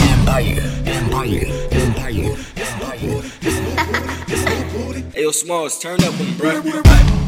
Empire, empire, empire, empire. booty yo, Smalls, turn up, bro.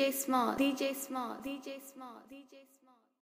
DJ Small, DJ Small, DJ Small, DJ Small.